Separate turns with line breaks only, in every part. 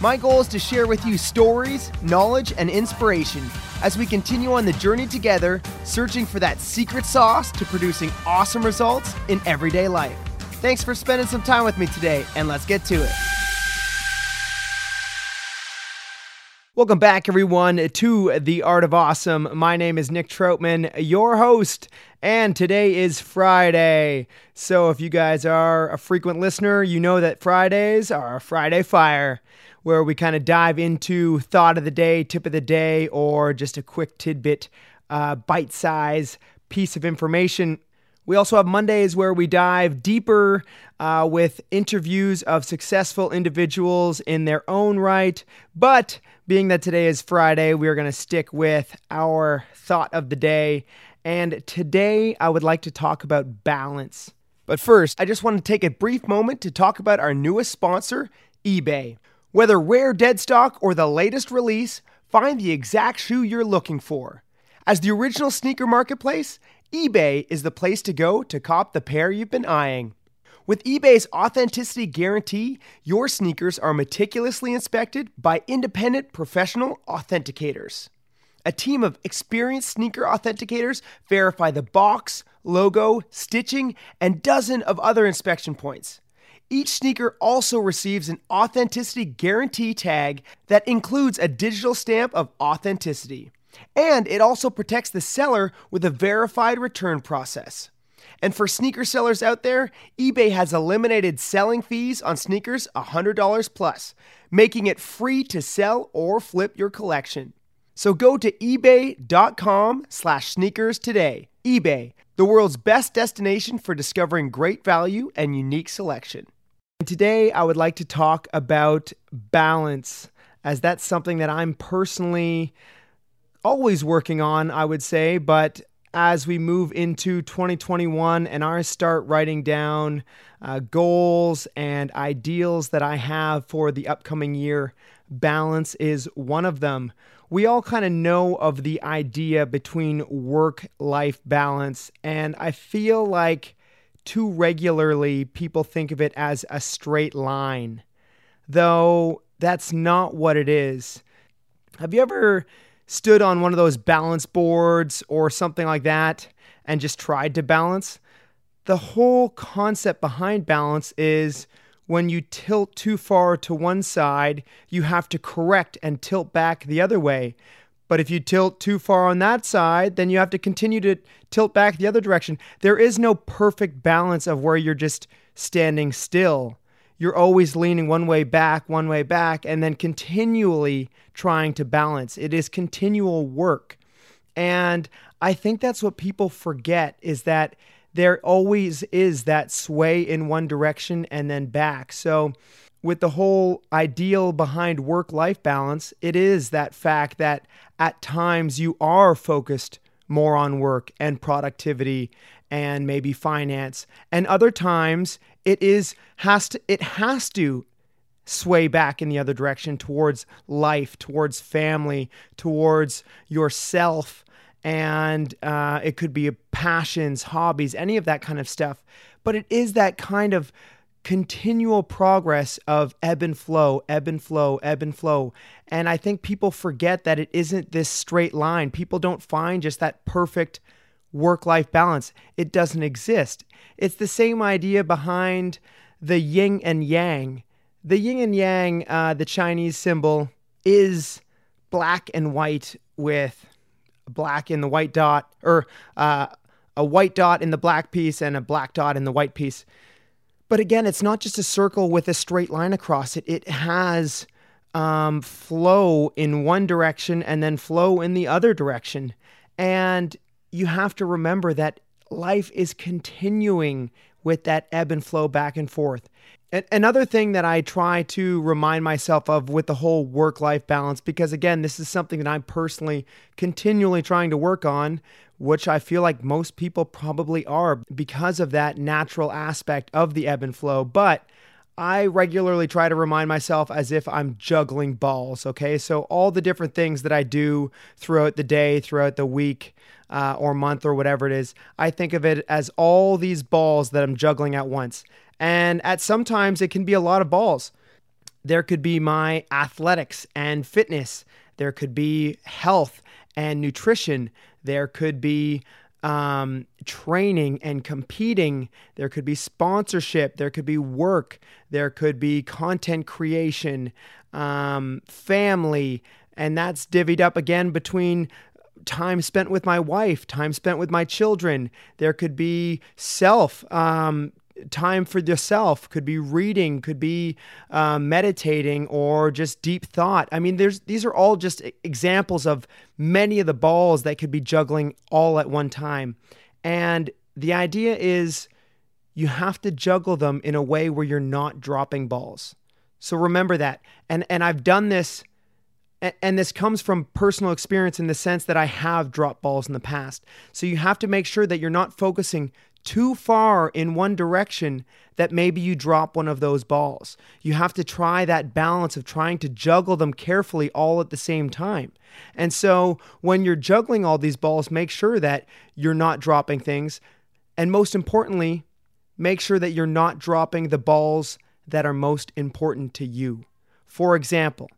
My goal is to share with you stories, knowledge, and inspiration as we continue on the journey together, searching for that secret sauce to producing awesome results in everyday life. Thanks for spending some time with me today, and let's get to it. Welcome back, everyone, to The Art of Awesome. My name is Nick Troutman, your host, and today is Friday. So, if you guys are a frequent listener, you know that Fridays are a Friday Fire, where we kind of dive into thought of the day, tip of the day, or just a quick tidbit, uh, bite size piece of information. We also have Mondays where we dive deeper uh, with interviews of successful individuals in their own right. But being that today is Friday, we are going to stick with our thought of the day. And today I would like to talk about balance. But first, I just want to take a brief moment to talk about our newest sponsor, eBay. Whether rare dead stock or the latest release, find the exact shoe you're looking for. As the original sneaker marketplace, eBay is the place to go to cop the pair you've been eyeing. With eBay's authenticity guarantee, your sneakers are meticulously inspected by independent professional authenticators. A team of experienced sneaker authenticators verify the box, logo, stitching, and dozen of other inspection points. Each sneaker also receives an authenticity guarantee tag that includes a digital stamp of authenticity. And it also protects the seller with a verified return process. And for sneaker sellers out there, eBay has eliminated selling fees on sneakers $100 plus, making it free to sell or flip your collection. So go to ebay.com slash sneakers today. eBay, the world's best destination for discovering great value and unique selection. Today, I would like to talk about balance, as that's something that I'm personally always working on, I would say, but as we move into 2021 and I start writing down uh, goals and ideals that I have for the upcoming year, balance is one of them. We all kind of know of the idea between work life balance, and I feel like too regularly people think of it as a straight line, though that's not what it is. Have you ever stood on one of those balance boards or something like that and just tried to balance. The whole concept behind balance is when you tilt too far to one side, you have to correct and tilt back the other way. But if you tilt too far on that side, then you have to continue to tilt back the other direction. There is no perfect balance of where you're just standing still you're always leaning one way back, one way back, and then continually trying to balance. It is continual work. And I think that's what people forget is that there always is that sway in one direction and then back. So, with the whole ideal behind work life balance, it is that fact that at times you are focused more on work and productivity and maybe finance. And other times it is has to it has to sway back in the other direction towards life towards family towards yourself. And uh, it could be passions hobbies any of that kind of stuff. But it is that kind of continual progress of ebb and flow, ebb and flow, ebb and flow. And I think people forget that it isn't this straight line. People don't find just that perfect work life balance. It doesn't exist. It's the same idea behind the yin and yang. The yin and yang, uh, the Chinese symbol, is black and white with black in the white dot, or uh, a white dot in the black piece and a black dot in the white piece. But again, it's not just a circle with a straight line across it. It has um, flow in one direction and then flow in the other direction. And you have to remember that life is continuing with that ebb and flow back and forth. And another thing that I try to remind myself of with the whole work life balance, because again, this is something that I'm personally continually trying to work on, which I feel like most people probably are because of that natural aspect of the ebb and flow. But I regularly try to remind myself as if I'm juggling balls. Okay. So, all the different things that I do throughout the day, throughout the week, uh, or month, or whatever it is, I think of it as all these balls that I'm juggling at once. And at sometimes it can be a lot of balls. There could be my athletics and fitness, there could be health and nutrition, there could be um, training and competing. There could be sponsorship. There could be work. There could be content creation, um, family. And that's divvied up again between time spent with my wife, time spent with my children. There could be self, um, time for yourself could be reading could be uh, meditating or just deep thought. I mean there's these are all just examples of many of the balls that could be juggling all at one time. And the idea is you have to juggle them in a way where you're not dropping balls. So remember that. And and i've done this and this comes from personal experience in the sense that I have dropped balls in the past. So you have to make sure that you're not focusing too far in one direction that maybe you drop one of those balls. You have to try that balance of trying to juggle them carefully all at the same time. And so when you're juggling all these balls, make sure that you're not dropping things. And most importantly, make sure that you're not dropping the balls that are most important to you. For example,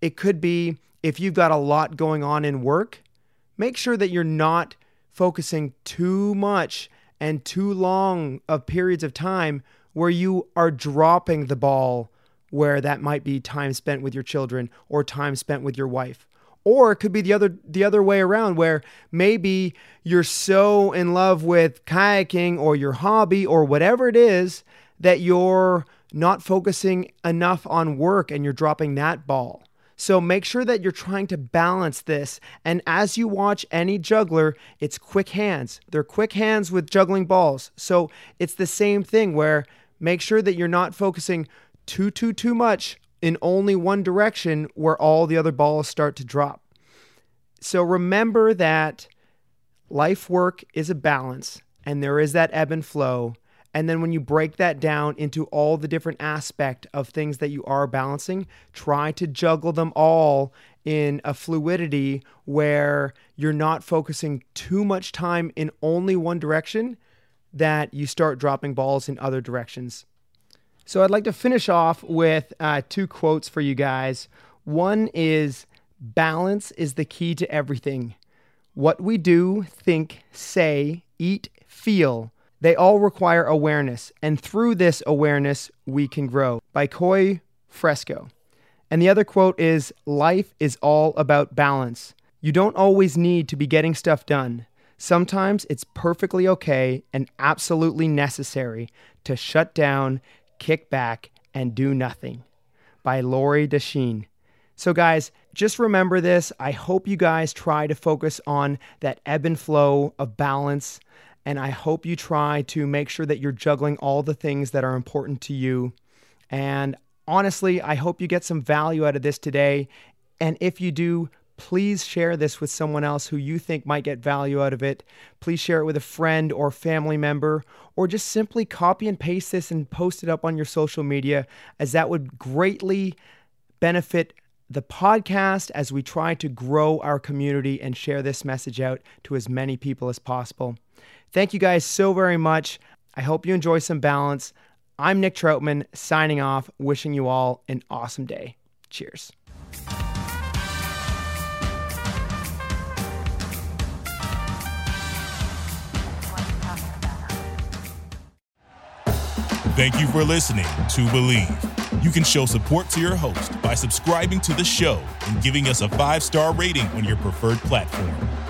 it could be if you've got a lot going on in work, make sure that you're not focusing too much and too long of periods of time where you are dropping the ball where that might be time spent with your children or time spent with your wife. Or it could be the other the other way around where maybe you're so in love with kayaking or your hobby or whatever it is that you're not focusing enough on work and you're dropping that ball so make sure that you're trying to balance this. And as you watch any juggler, it's quick hands. They're quick hands with juggling balls. So it's the same thing where make sure that you're not focusing too, too, too much in only one direction where all the other balls start to drop. So remember that life work is a balance and there is that ebb and flow. And then when you break that down into all the different aspect of things that you are balancing, try to juggle them all in a fluidity where you're not focusing too much time in only one direction that you start dropping balls in other directions. So I'd like to finish off with uh, two quotes for you guys. One is balance is the key to everything. What we do, think, say, eat, feel they all require awareness, and through this awareness, we can grow. By Koi Fresco. And the other quote is Life is all about balance. You don't always need to be getting stuff done. Sometimes it's perfectly okay and absolutely necessary to shut down, kick back, and do nothing. By Lori Deschene. So, guys, just remember this. I hope you guys try to focus on that ebb and flow of balance and I hope you try to make sure that you're juggling all the things that are important to you. And honestly, I hope you get some value out of this today. And if you do, please share this with someone else who you think might get value out of it. Please share it with a friend or family member, or just simply copy and paste this and post it up on your social media, as that would greatly benefit the podcast as we try to grow our community and share this message out to as many people as possible. Thank you guys so very much. I hope you enjoy some balance. I'm Nick Troutman signing off, wishing you all an awesome day. Cheers.
Thank you for listening to Bleav. You can show support to your host by subscribing to the show and giving us a five star rating on your preferred platform.